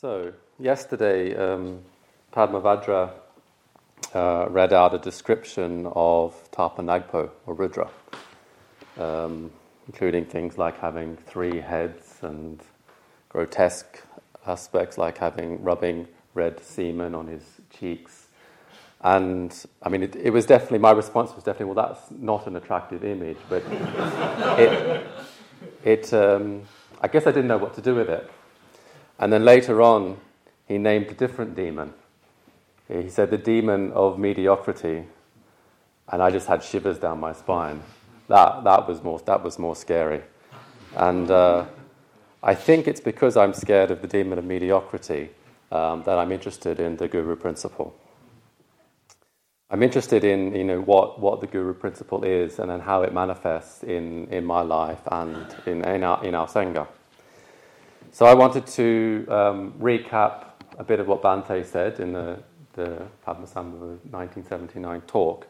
So, yesterday, um, Padmavajra uh, read out a description of Tharpa Nagpo, or Rudra, um, including things like having three heads and grotesque aspects like having rubbing red semen on his cheeks. And I mean, it, it was definitely, my response was definitely, well, that's not an attractive image, but it, it um, I guess I didn't know what to do with it. And then later on, he named a different demon. He said the demon of mediocrity, and I just had shivers down my spine. That, that, was, more, that was more scary. And uh, I think it's because I'm scared of the demon of mediocrity um, that I'm interested in the guru principle. I'm interested in you know, what, what the guru principle is and then how it manifests in, in my life and in, in, our, in our Sangha. So I wanted to um, recap a bit of what Bhante said in the, the Padmasambhava 1979 talk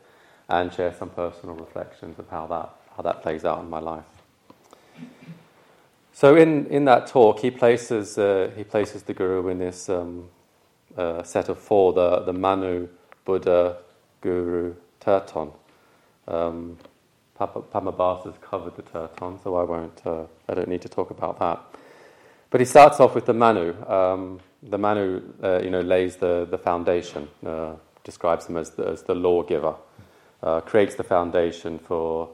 and share some personal reflections of how that, how that plays out in my life. So in, in that talk, he places, uh, he places the Guru in this um, uh, set of four, the, the Manu, Buddha, Guru, Terton. Um, Padmabhasa has covered the Terton, so I won't, uh, I don't need to talk about that. But he starts off with the Manu. Um, the Manu, uh, you know, lays the, the foundation, uh, describes him as the, as the lawgiver, uh, creates the foundation for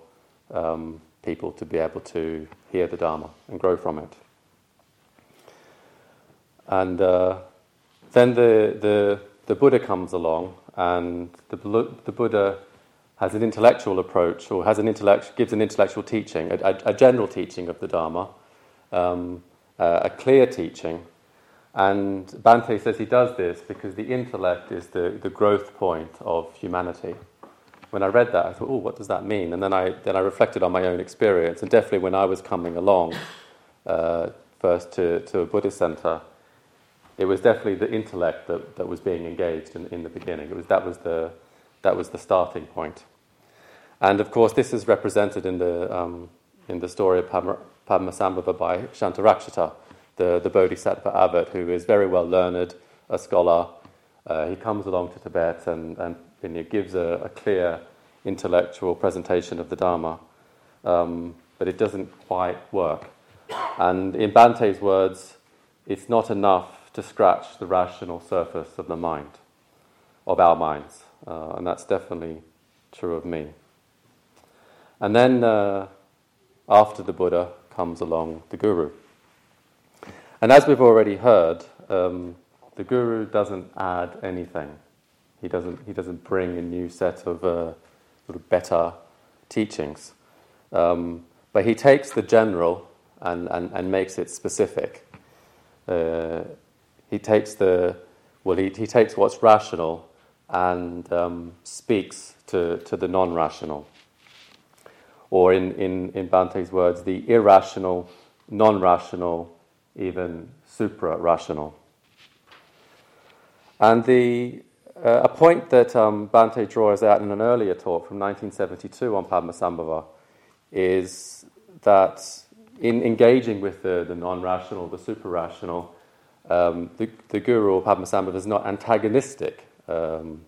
um, people to be able to hear the Dharma and grow from it. And uh, then the, the, the Buddha comes along, and the, the Buddha has an intellectual approach, or has an intellect, gives an intellectual teaching, a, a, a general teaching of the Dharma. Um, uh, a clear teaching. And Bhante says he does this because the intellect is the, the growth point of humanity. When I read that, I thought, oh, what does that mean? And then I, then I reflected on my own experience. And definitely when I was coming along, uh, first to, to a Buddhist center, it was definitely the intellect that, that was being engaged in, in the beginning. It was, that, was the, that was the starting point. And of course, this is represented in the, um, in the story of Padmasambhava by Shantarakshita, the, the Bodhisattva abbot, who is very well learned, a scholar. Uh, he comes along to Tibet and, and, and he gives a, a, clear intellectual presentation of the Dharma, um, but it doesn't quite work. And in Bhante's words, it's not enough to scratch the rational surface of the mind, of our minds. Uh, and that's definitely true of me. And then uh, after the Buddha, comes along the guru. And as we've already heard, um, the guru doesn't add anything. He doesn't, he doesn't bring a new set of uh, sort of better teachings. Um, but he takes the general and, and, and makes it specific. Uh, he takes the well, he, he takes what's rational and um, speaks to, to the non rational or in, in, in Bhante's words, the irrational, non rational, even supra rational. And the, uh, a point that um, Bhante draws out in an earlier talk from 1972 on Padmasambhava is that in engaging with the, the non rational, the supra rational, um, the, the guru or Padmasambhava is not antagonistic um,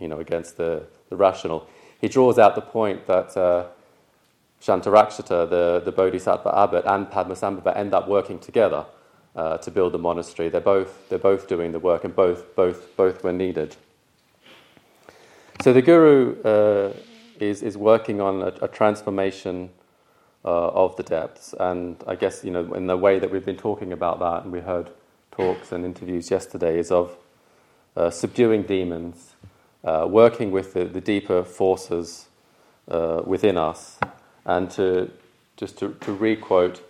you know, against the, the rational. He draws out the point that. Uh, Shantarakshita, the, the Bodhisattva abbot, and Padmasambhava end up working together uh, to build the monastery. They're both, they're both doing the work, and both, both, both were needed. So the Guru uh, is, is working on a, a transformation uh, of the depths, and I guess you know in the way that we've been talking about that, and we heard talks and interviews yesterday, is of uh, subduing demons, uh, working with the, the deeper forces uh, within us, and to just to, to requote,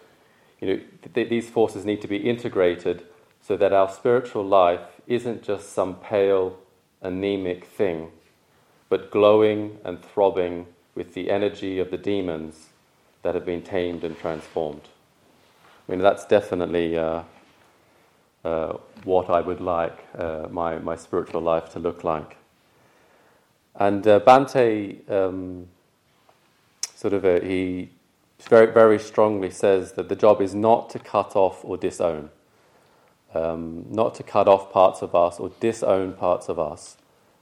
you know, th- these forces need to be integrated so that our spiritual life isn't just some pale, anemic thing, but glowing and throbbing with the energy of the demons that have been tamed and transformed. I mean, that's definitely uh, uh, what I would like uh, my, my spiritual life to look like. And uh, Bhante um, sort of a, he very, very strongly says that the job is not to cut off or disown. um, not to cut off parts of us or disown parts of us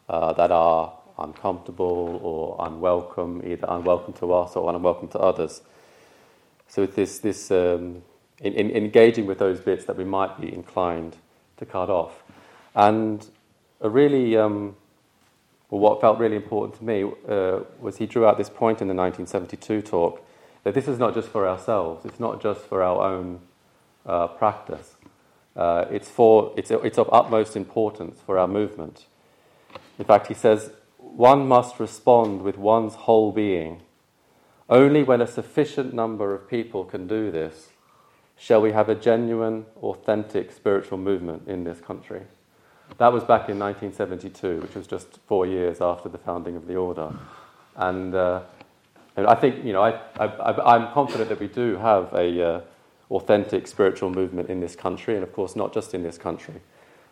uh, that are uncomfortable or unwelcome, either unwelcome to us or unwelcome to others. So it's this, this um, in, in engaging with those bits that we might be inclined to cut off. And a really, um, well, what felt really important to me uh, was he drew out this point in the 1972 talk that this is not just for ourselves, it's not just for our own uh, practice. Uh, it's, for, it's, it's of utmost importance for our movement. In fact, he says, one must respond with one's whole being. Only when a sufficient number of people can do this shall we have a genuine, authentic spiritual movement in this country. That was back in 1972, which was just four years after the founding of the order. And, uh, and I think, you know, I, I, am confident that we do have a uh, authentic spiritual movement in this country, and of course, not just in this country.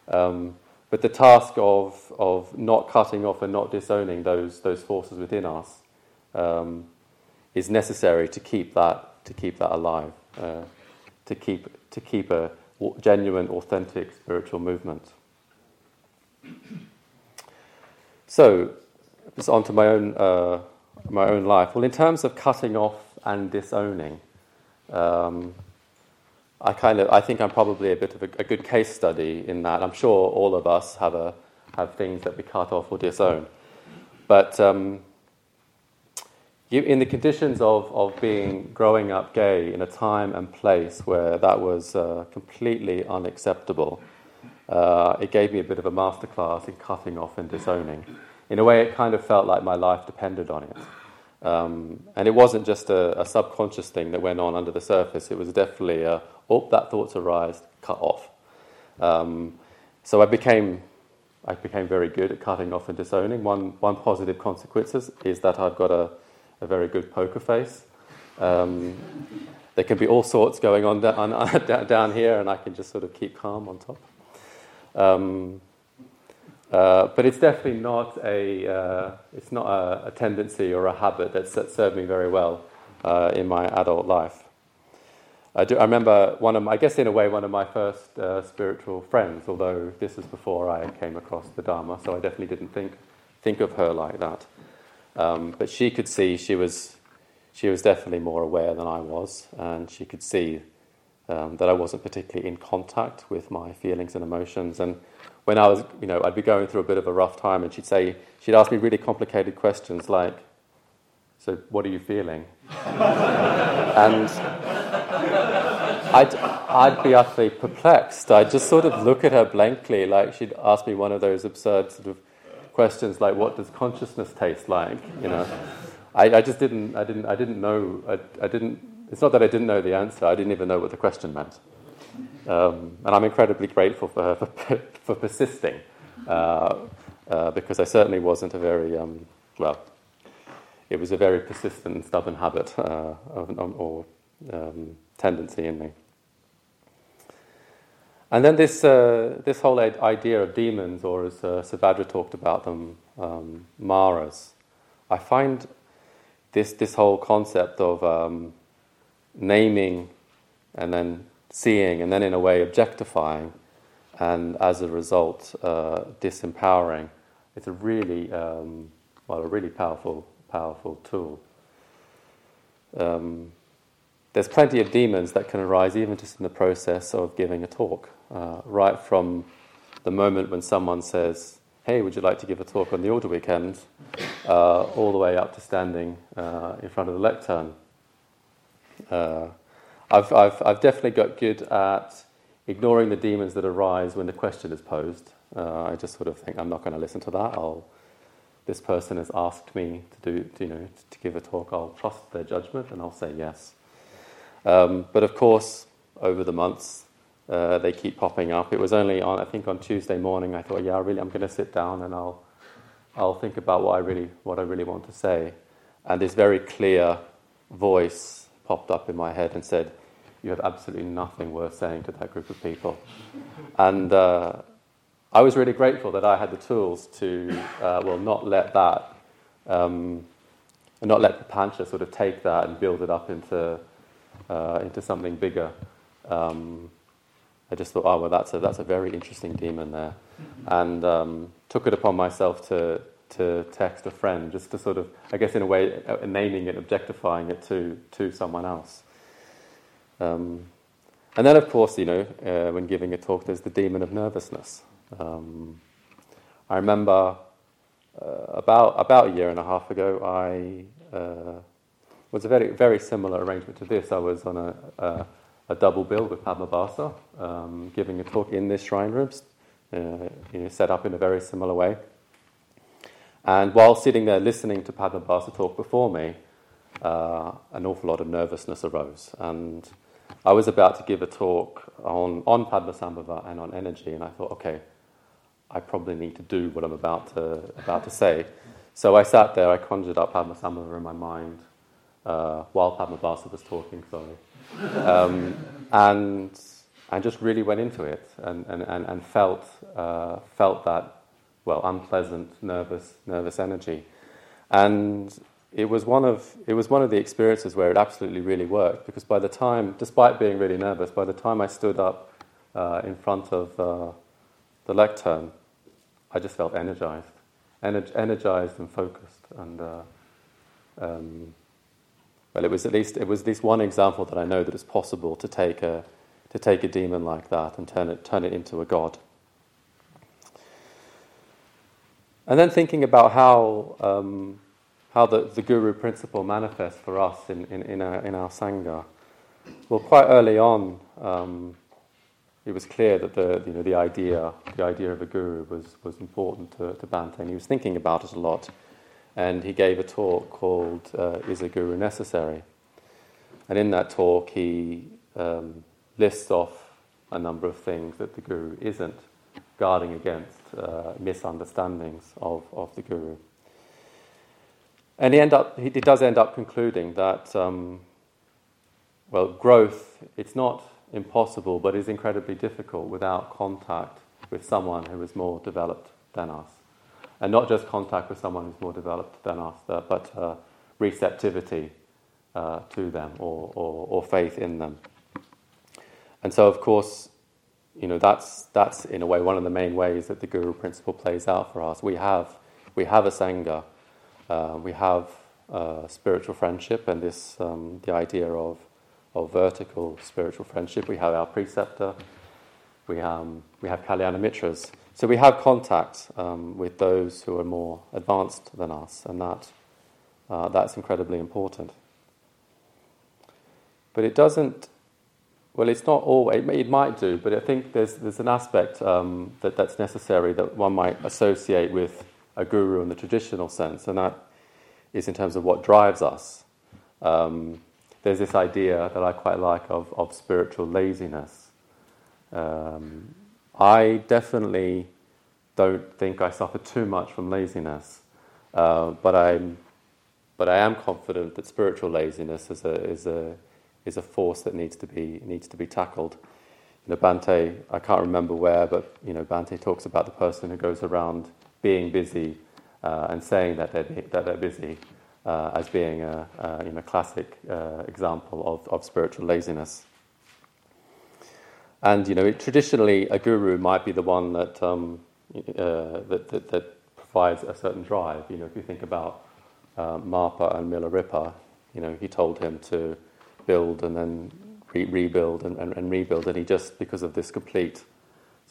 Um, but the task of, of not cutting off and not disowning those, those forces within us um, is necessary to keep that, to keep that alive, uh, to, keep, to keep a genuine, authentic spiritual movement. So, just onto my own, uh, my own life. Well, in terms of cutting off and disowning, um, I kind of I think I'm probably a bit of a, a, good case study in that. I'm sure all of us have a have things that we cut off or disown, but um, you, in the conditions of of being growing up gay in a time and place where that was uh, completely unacceptable, uh, it gave me a bit of a masterclass in cutting off and disowning. In a way, it kind of felt like my life depended on it. Um, and it wasn't just a, a, subconscious thing that went on under the surface, it was definitely a, oh, that thought's arise, cut off. Um, so I became, I became very good at cutting off and disowning. One, one positive consequence is that I've got a, a very good poker face. Um, there can be all sorts going on down, down here, and I can just sort of keep calm on top. Um, uh, but it's definitely not a, uh, it's not a, a, tendency or a habit that's, that served me very well uh, in my adult life. I, do, I remember one of, my, I guess in a way, one of my first uh, spiritual friends, although this was before I came across the Dharma, so I definitely didn't think, think of her like that. Um, but she could see she was, she was definitely more aware than I was, and she could see um, that I wasn't particularly in contact with my feelings and emotions. And when I was, you know, I'd be going through a bit of a rough time, and she'd say, she'd ask me really complicated questions like, "So, what are you feeling?" and I'd, I'd be utterly perplexed. I'd just sort of look at her blankly, like she'd ask me one of those absurd sort of questions, like, "What does consciousness taste like?" You know, I, I just didn't, I didn't, I didn't know, I, I didn't. It's not that I didn't know the answer; I didn't even know what the question meant. Um, and I'm incredibly grateful for her for, for persisting, uh, uh, because I certainly wasn't a very, um, well, it was a very persistent, and stubborn habit uh, or um, tendency in me. And then this, uh, this whole idea of demons, or as uh, Subhadra talked about them, um, maras, I find this, this whole concept of um, naming and then seeing and then in a way objectifying and as a result uh, disempowering. It's a really, um, well, a really powerful, powerful tool. Um, there's plenty of demons that can arise even just in the process of giving a talk, uh, right from the moment when someone says, Hey, would you like to give a talk on the Order Weekend? Uh, all the way up to standing uh, in front of the lectern. Uh, I've, I've, I've definitely got good at ignoring the demons that arise when the question is posed. Uh, I just sort of think, I'm not going to listen to that. I'll, this person has asked me to do, you know, to give a talk. I'll trust their judgment and I'll say yes. Um, but of course, over the months, uh, they keep popping up. It was only on, I think, on Tuesday morning. I thought, yeah, really, I'm going to sit down and I'll, I'll think about what I really, what I really want to say. And this very clear voice popped up in my head and said, you have absolutely nothing worth saying to that group of people. And uh, I was really grateful that I had the tools to, uh, well, not let that, um, not let the papancha sort of take that and build it up into, uh, into something bigger. Um, I just thought, oh well, that's a that's a very interesting demon there, and um, took it upon myself to to text a friend just to sort of, I guess, in a way, uh, naming it, objectifying it to to someone else. Um, and then, of course, you know, uh, when giving a talk, there's the demon of nervousness. Um, I remember uh, about about a year and a half ago, I uh, was a very very similar arrangement to this. I was on a, a, a double bill with Padmabhasa, um, giving a talk in this shrine room, uh, you know, set up in a very similar way. And while sitting there listening to Padma Padmabhasa talk before me, uh, an awful lot of nervousness arose. And I was about to give a talk on, on Padmasambhava and on energy, and I thought, okay, I probably need to do what I'm about to, about to say. So I sat there, I conjured up Padmasambhava in my mind uh, while Padmabhasa was talking, sorry. Um, and I just really went into it and, and, and, and felt, uh, felt that, well, unpleasant, nervous, nervous energy. And it was one of it was one of the experiences where it absolutely really worked because by the time, despite being really nervous, by the time I stood up uh, in front of uh, the lectern, I just felt energized, Ener- energized and focused, and uh, um, well, it was at least it was at least one example that I know that it's possible to take a to take a demon like that and turn it turn it into a god. And then thinking about how. Um, how the, the guru principle manifests for us in, in, in, our, in our Sangha. Well, quite early on, um, it was clear that the, you know, the, idea, the idea of a guru was, was important to, to Bhante, and he was thinking about it a lot. And he gave a talk called uh, Is a Guru Necessary? And in that talk, he um, lists off a number of things that the guru isn't, guarding against uh, misunderstandings of, of the guru. And he, end up, he, does end up concluding that, um, well, growth, it's not impossible, but is incredibly difficult without contact with someone who is more developed than us. And not just contact with someone who's more developed than us, uh, but uh, receptivity uh, to them or, or, or, faith in them. And so, of course, you know, that's, that's in a way one of the main ways that the Guru principle plays out for us. We have, we have a Sangha uh, we have uh, spiritual friendship and this um, the idea of of vertical spiritual friendship. We have our preceptor. We um, we have kalyana mitras. So we have contact um, with those who are more advanced than us, and that uh, that's incredibly important. But it doesn't. Well, it's not. It, it might do, but I think there's there's an aspect um, that that's necessary that one might associate with a guru in the traditional sense, and that is in terms of what drives us. Um, there's this idea that I quite like of, of spiritual laziness. Um, I definitely don't think I suffer too much from laziness, uh, but I'm, but I am confident that spiritual laziness is a is a is a force that needs to be needs to be tackled. You know, Bhante, I can't remember where, but you know, Bhante talks about the person who goes around being busy uh, and saying that they're, that they're busy uh, as being a, a you know, classic uh, example of, of spiritual laziness. And you know, it, traditionally, a guru might be the one that, um, uh, that, that, that, provides a certain drive. You know, if you think about uh, Marpa and Milarepa, you know, he told him to build and then re- rebuild and, and, and, rebuild, and he just, because of this complete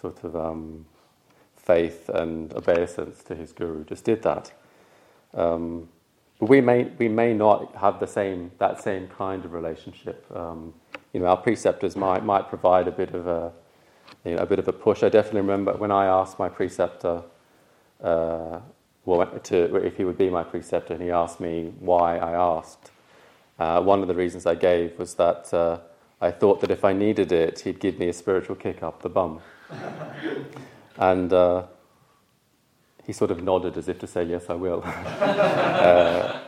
sort of um, faith and obeisance to his guru, just did that. Um, but we may, we may not have the same, that same kind of relationship. Um, you know, our preceptors might, might provide a bit of a, you know, a bit of a push. I definitely remember when I asked my preceptor, uh, well, to, if he would be my preceptor, and he asked me why I asked. Uh, one of the reasons I gave was that uh, I thought that if I needed it, he'd give me a spiritual kick up the bum. And uh, he sort of nodded as if to say, Yes, I will. uh,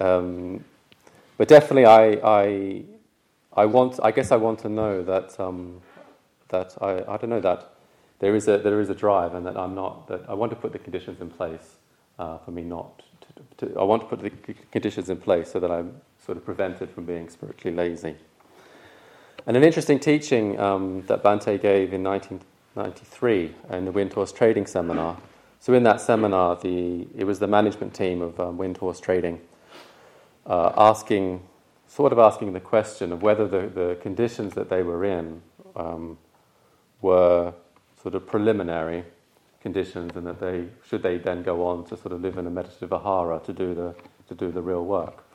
um, but definitely, I, I, I, want, I guess I want to know that, um, that I, I don't know, that there is, a, there is a drive and that I'm not, that I want to put the conditions in place uh, for me not to, to, I want to put the conditions in place so that I'm sort of prevented from being spiritually lazy. And an interesting teaching um, that Bhante gave in 1993 in the Windhorse Trading Seminar. So in that seminar, the, it was the management team of um, Windhorse Trading uh, asking, sort of asking the question of whether the, the conditions that they were in um, were sort of preliminary conditions and that they should they then go on to sort of live in a meditative vihara to do the to do the real work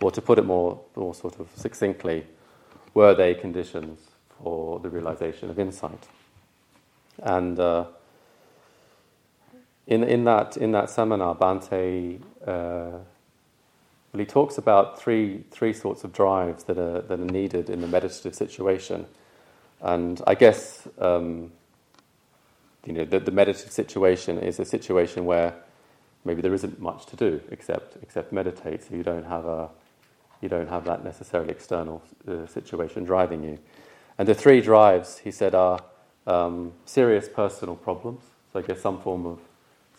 or to put it more more sort of succinctly were they conditions for the realization of insight and uh, in in that in that seminar Bhante uh, well, he talks about three three sorts of drives that are that are needed in the meditative situation and I guess um, you know the, the meditative situation is a situation where maybe there isn't much to do except except meditate. So you don't have a you don't have that necessarily external uh, situation driving you. And the three drives, he said, are um, serious personal problems. So I guess some form of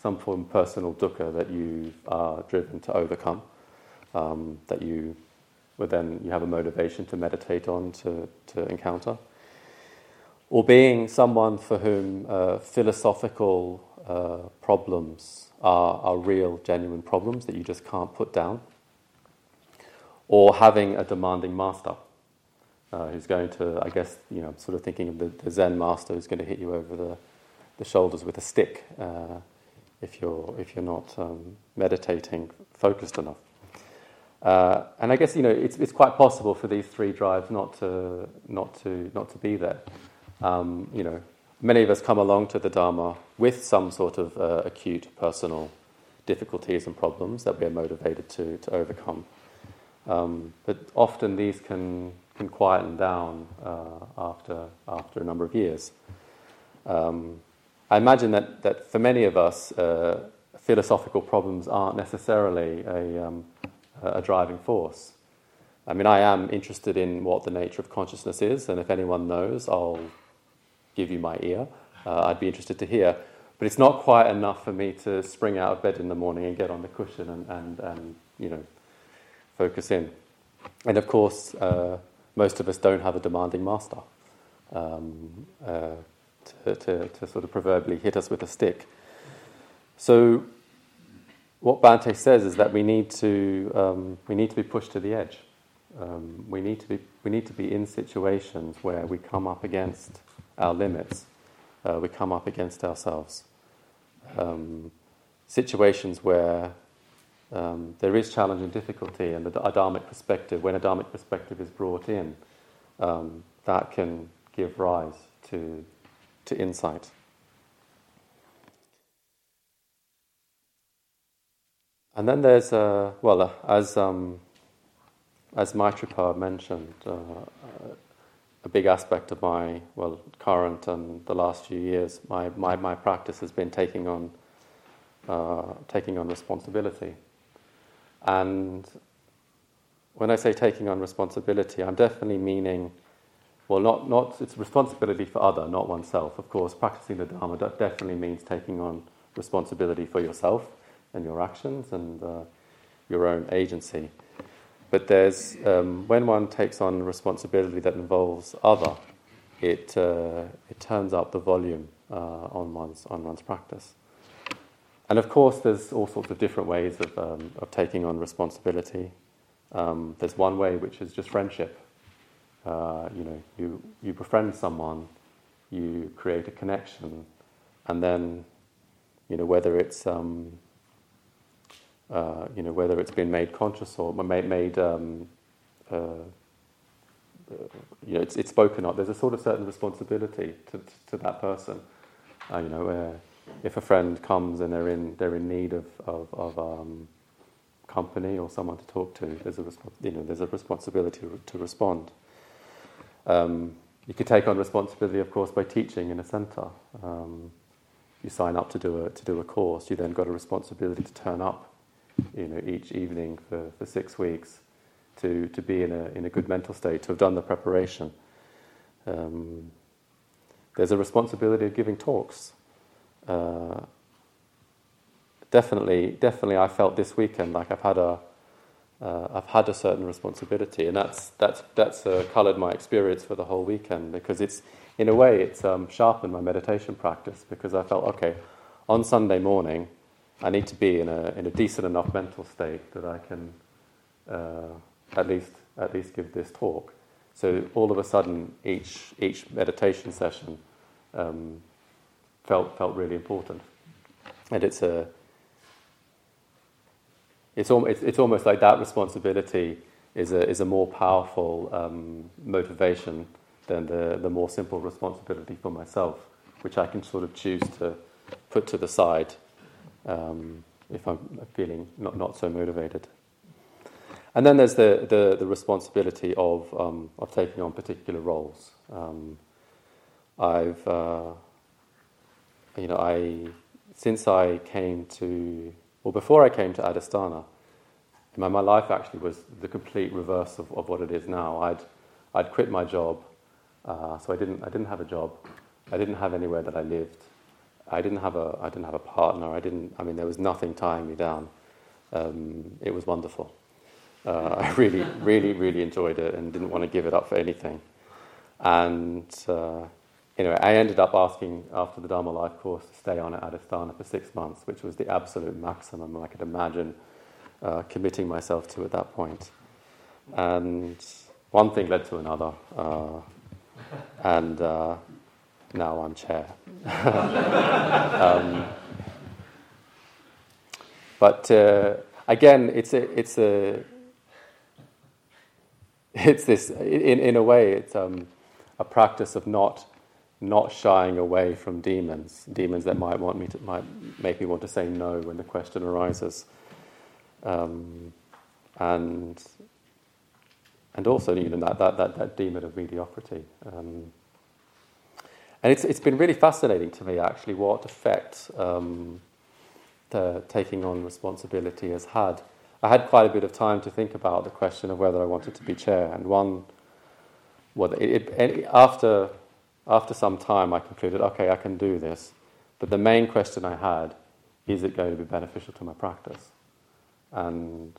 some form of personal dukkha that you are driven to overcome. Um, that you, then you have a motivation to meditate on to to encounter or being someone for whom uh, philosophical uh, problems are, are real, genuine problems that you just can't put down, or having a demanding master uh, who's going to, I guess, you know, sort of thinking of the, the, Zen master who's going to hit you over the, the shoulders with a stick uh, if you're if you're not um, meditating focused enough. Uh, and I guess you know it's, it's quite possible for these three drives not to not to not to be there. Um, you know, many of us come along to the Dharma with some sort of uh, acute personal difficulties and problems that we're motivated to, to overcome. Um, but often these can, can quieten down uh, after, after a number of years. Um, I imagine that, that for many of us, uh, philosophical problems aren't necessarily a, um, a driving force. I mean, I am interested in what the nature of consciousness is, and if anyone knows, I'll give you my ear. Uh, I'd be interested to hear. But it's not quite enough for me to spring out of bed in the morning and get on the cushion and, and, and you know, focus in. And of course, uh, most of us don't have a demanding master um, uh, to, to, to, sort of proverbially hit us with a stick. So, what Bhante says is that we need to, um, we need to be pushed to the edge. Um, we, need to be, we need to be in situations where we come up against our limits, uh, we come up against ourselves. Um, situations where um, there is challenge and difficulty, and the Adamic perspective, when Adamic perspective is brought in, um, that can give rise to, to insight. And then there's, uh, well, uh, as, um, as Maitripad mentioned, uh, a big aspect of my well current and the last few years, my, my, my practice has been taking on uh, taking on responsibility. And when I say taking on responsibility, I'm definitely meaning well, not not it's responsibility for other, not oneself. Of course, practicing the Dharma definitely means taking on responsibility for yourself and your actions and uh, your own agency. But there's um, when one takes on responsibility that involves other, it uh, it turns up the volume uh, on one's on one's practice. And of course, there's all sorts of different ways of um, of taking on responsibility. Um, there's one way which is just friendship. Uh, you know, you you befriend someone, you create a connection, and then, you know, whether it's um, uh, you know, whether it's been made conscious or made, made um, uh, uh, you know, it's, it's spoken of. There's a sort of certain responsibility to, to that person. Uh, you know, if a friend comes and they're in, they're in need of, of, of um, company or someone to talk to, there's a, you know, there's a responsibility to respond. Um, you could take on responsibility, of course, by teaching in a centre. Um, you sign up to do a to do a course. You then got a responsibility to turn up you know, each evening for, for six weeks to, to be in a, in a good mental state, to have done the preparation. Um, there's a responsibility of giving talks. Uh, definitely, definitely, I felt this weekend like I've had a, uh, I've had a certain responsibility, and that's that's that's uh, coloured my experience for the whole weekend because it's in a way it's um, sharpened my meditation practice because I felt okay on Sunday morning I need to be in a in a decent enough mental state that I can uh, at least at least give this talk. So all of a sudden, each each meditation session um, felt felt really important, and it's a it's, al- it's, it's almost like that responsibility is a, is a more powerful um, motivation than the, the more simple responsibility for myself, which I can sort of choose to put to the side um, if I'm feeling not, not so motivated. And then there's the, the, the responsibility of, um, of taking on particular roles. Um, I've, uh, you know, I, since I came to or before I came to Adhisthana, my, my life actually was the complete reverse of, of what it is now. I'd, I'd quit my job, uh, so I didn't, I didn't have a job. I didn't have anywhere that I lived. I didn't have a, I didn't have a partner. I didn't, I mean, there was nothing tying me down. Um, it was wonderful. Uh, I really, really, really enjoyed it and didn't want to give it up for anything. And uh, anyway, I ended up asking after the Dharma Life course to stay on at Adhisthana for six months, which was the absolute maximum I could imagine uh, committing myself to at that point. And one thing led to another, uh, and uh, now I'm chair. um, but uh, again, it's a, it's a, it's this. In in a way, it's um, a practice of not not shying away from demons, demons that might want me to, might make me want to say no when the question arises, um, and and also you know that that that, that demon of mediocrity. Um, and it's it's been really fascinating to me actually what effect um, the taking on responsibility has had. I had quite a bit of time to think about the question of whether I wanted to be chair, and one, well, it, it, after after some time, I concluded, okay, I can do this. But the main question I had, is it going to be beneficial to my practice? And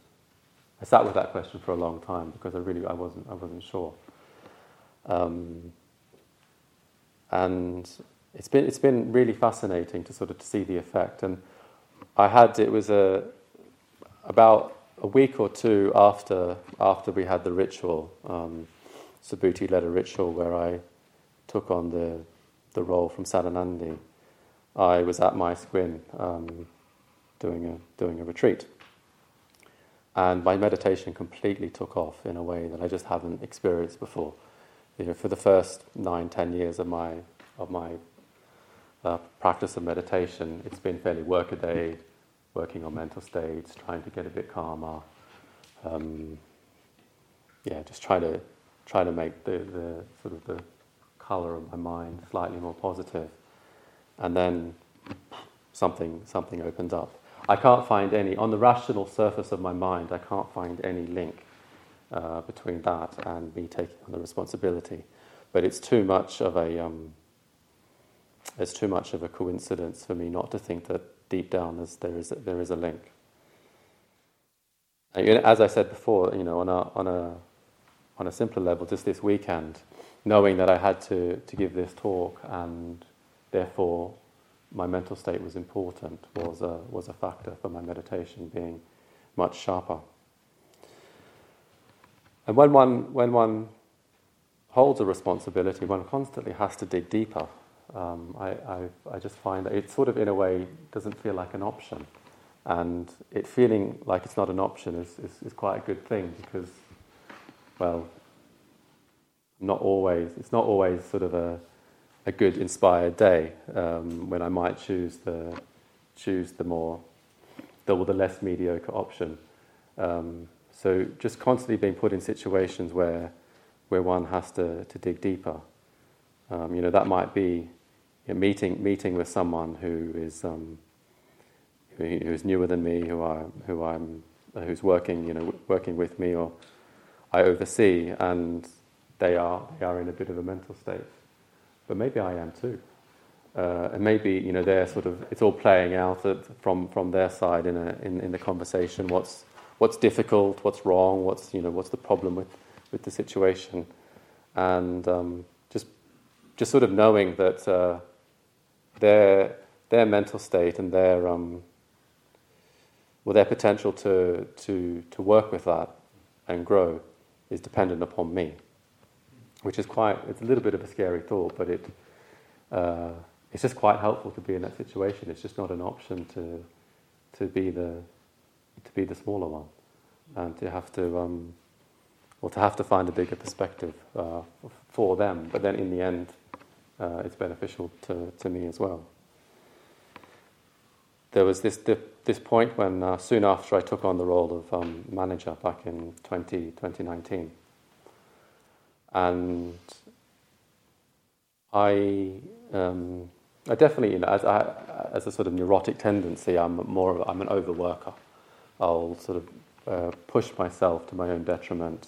I sat with that question for a long time because I really I wasn't I wasn't sure. Um, and it's been it's been really fascinating to sort of to see the effect. And I had it was a about a week or two after after we had the ritual, um, Subhuti led a ritual where I took on the, the role from Sadanandi, I was at my Squin um, doing, a, doing a retreat. And my meditation completely took off in a way that I just haven't experienced before. You know, for the first nine, ten years of my, of my uh, practice of meditation, it's been fairly workaday, working on mental states, trying to get a bit calmer. Um, yeah, just trying to try to make the, the sort of the colour of my mind slightly more positive, and then something something opens up. I can't find any on the rational surface of my mind. I can't find any link uh, between that and me taking on the responsibility, but it's too much of a um, it's too much of a coincidence for me not to think that deep down there is a, there is a link. As I said before, you know, on a on a on a simpler level, just this weekend, knowing that I had to, to give this talk and therefore my mental state was important was a, was a factor for my meditation being much sharper. And when one, when one holds a responsibility, one constantly has to dig deeper. Um, I, I, I just find that it sort of, in a way, doesn't feel like an option. And it feeling like it's not an option is, is, is quite a good thing because, well, not always, it's not always sort of a, a good inspired day um, when I might choose the, choose the more, the, the less mediocre option. Um, so just constantly being put in situations where, where one has to, to dig deeper. Um, you know, that might be you know, meeting, meeting with someone who is, um, who, who's newer than me, who, I, who I'm, who's working, you know, working with me or I oversee, and they are, they are in a bit of a mental state. But maybe I am too. Uh, and maybe you know they're sort of it's all playing out at, from from their side in, a, in in the conversation. What's what's difficult, what's wrong, what's you know what's the problem with, with the situation, and um, just just sort of knowing that uh, their their mental state and their um, well their potential to to to work with that and grow is dependent upon me, which is quite it's a little bit of a scary thought, but it. Uh, it's just quite helpful to be in that situation. It's just not an option to to be the to be the smaller one, and to have to um, well to have to find a bigger perspective uh, for them. But then in the end, uh, it's beneficial to, to me as well. There was this this point when uh, soon after I took on the role of um, manager back in 20, 2019, and I. Um, I definitely, you know, as, I, as a sort of neurotic tendency, I'm more of, I'm an overworker. I'll sort of uh, push myself to my own detriment,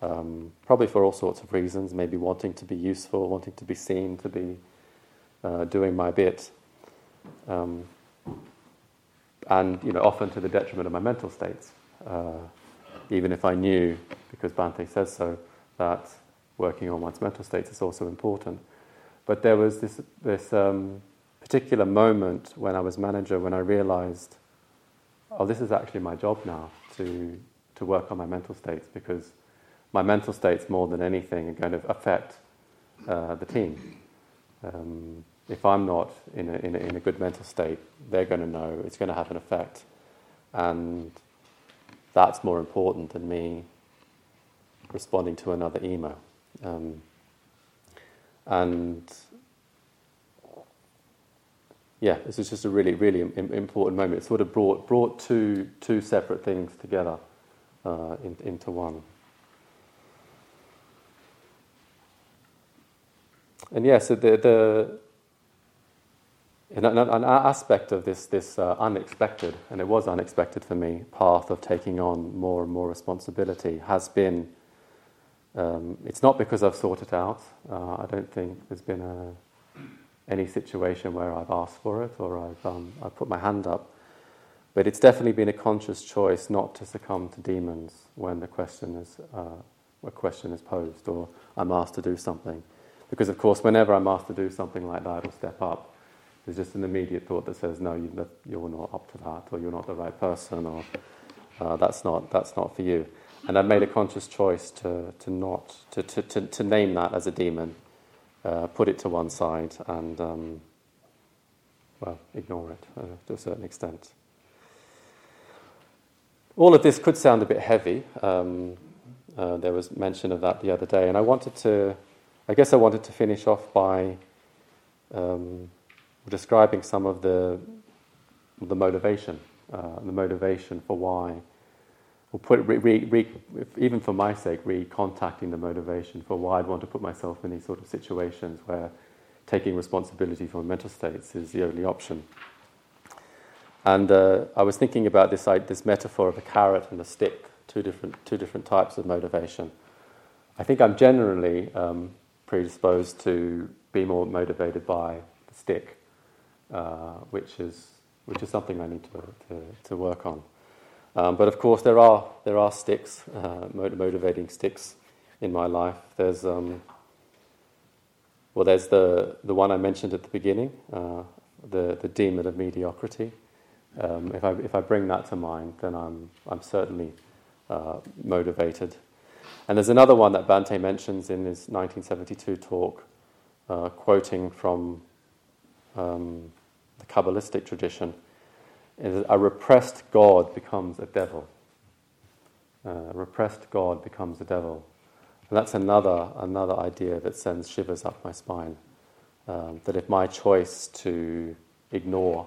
um, probably for all sorts of reasons, maybe wanting to be useful, wanting to be seen, to be uh, doing my bit. Um, and, you know, often to the detriment of my mental states. Uh, even if I knew, because Bhante says so, that working on one's mental states is also important. But there was this, this um, particular moment when I was manager when I realized, oh, this is actually my job now to, to work on my mental states because my mental states, more than anything, are going to affect uh, the team. Um, if I'm not in a, in, a, in a good mental state, they're going to know it's going to have an effect. And that's more important than me responding to another email. Um, and yeah, this is just a really, really important moment. It sort of brought, brought two, two separate things together uh, in, into one. And yeah, so the, the an, an, aspect of this, this uh, unexpected, and it was unexpected for me, path of taking on more and more responsibility has been um, it's not because I've sought it out. Uh, I don't think there's been a, any situation where I've asked for it or I've, um, I've put my hand up. But it's definitely been a conscious choice not to succumb to demons when the question is, uh, a question is posed or I'm asked to do something. Because, of course, whenever I'm asked to do something like that or step up, there's just an immediate thought that says, no, you, are not up to that, or you're not the right person, or uh, that's, not, that's not for you. And I made a conscious choice to, to not to, to, to, to name that as a demon, uh, put it to one side, and um, well, ignore it uh, to a certain extent. All of this could sound a bit heavy. Um, uh, there was mention of that the other day, and I wanted to, I guess, I wanted to finish off by um, describing some of the the motivation, uh, the motivation for why or put re, re, re, even for my sake, recontacting the motivation for why I'd want to put myself in these sort of situations where taking responsibility for mental states is the only option. And uh, I was thinking about this, like, this metaphor of a carrot and a stick, two different, two different types of motivation. I think I'm generally um, predisposed to be more motivated by the stick, uh, which, is, which is something I need to, to, to work on. Um, but of course, there are there are sticks, uh, motivating sticks in my life. There's um, well, there's the the one I mentioned at the beginning, uh, the the demon of mediocrity. Um, if I if I bring that to mind, then I'm I'm certainly uh, motivated. And there's another one that Bhante mentions in his 1972 talk, uh, quoting from um, the Kabbalistic tradition is a repressed God becomes a devil. Uh, a repressed God becomes a devil. And that's another, another idea that sends shivers up my spine. Um, that if my choice to ignore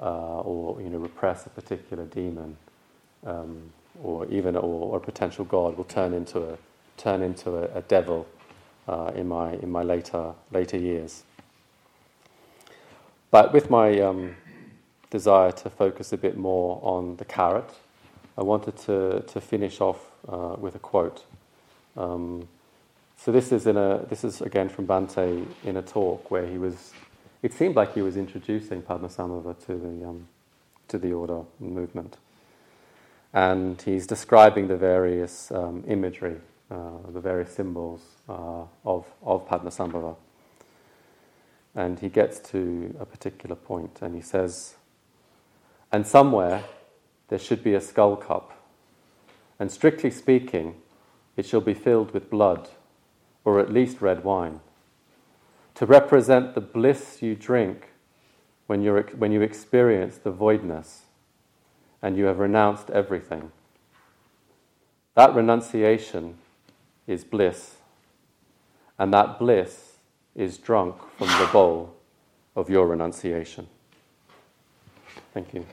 uh, or you know, repress a particular demon um, or even or, or, a potential God will turn into a, turn into a, a devil uh, in, my, in my later, later years. But with my um, desire to focus a bit more on the carrot, I wanted to, to finish off uh, with a quote. Um, so this is in a this is again from Bhante in a talk where he was. It seemed like he was introducing Padmasambhava to the um, to the order movement, and he's describing the various um, imagery, uh, the various symbols uh, of, of Padmasambhava. And he gets to a particular point and he says, And somewhere there should be a skull cup, and strictly speaking, it shall be filled with blood, or at least red wine, to represent the bliss you drink when, you when you experience the voidness and you have renounced everything. That renunciation is bliss, and that bliss is drunk from the bowl of your renunciation. Thank you.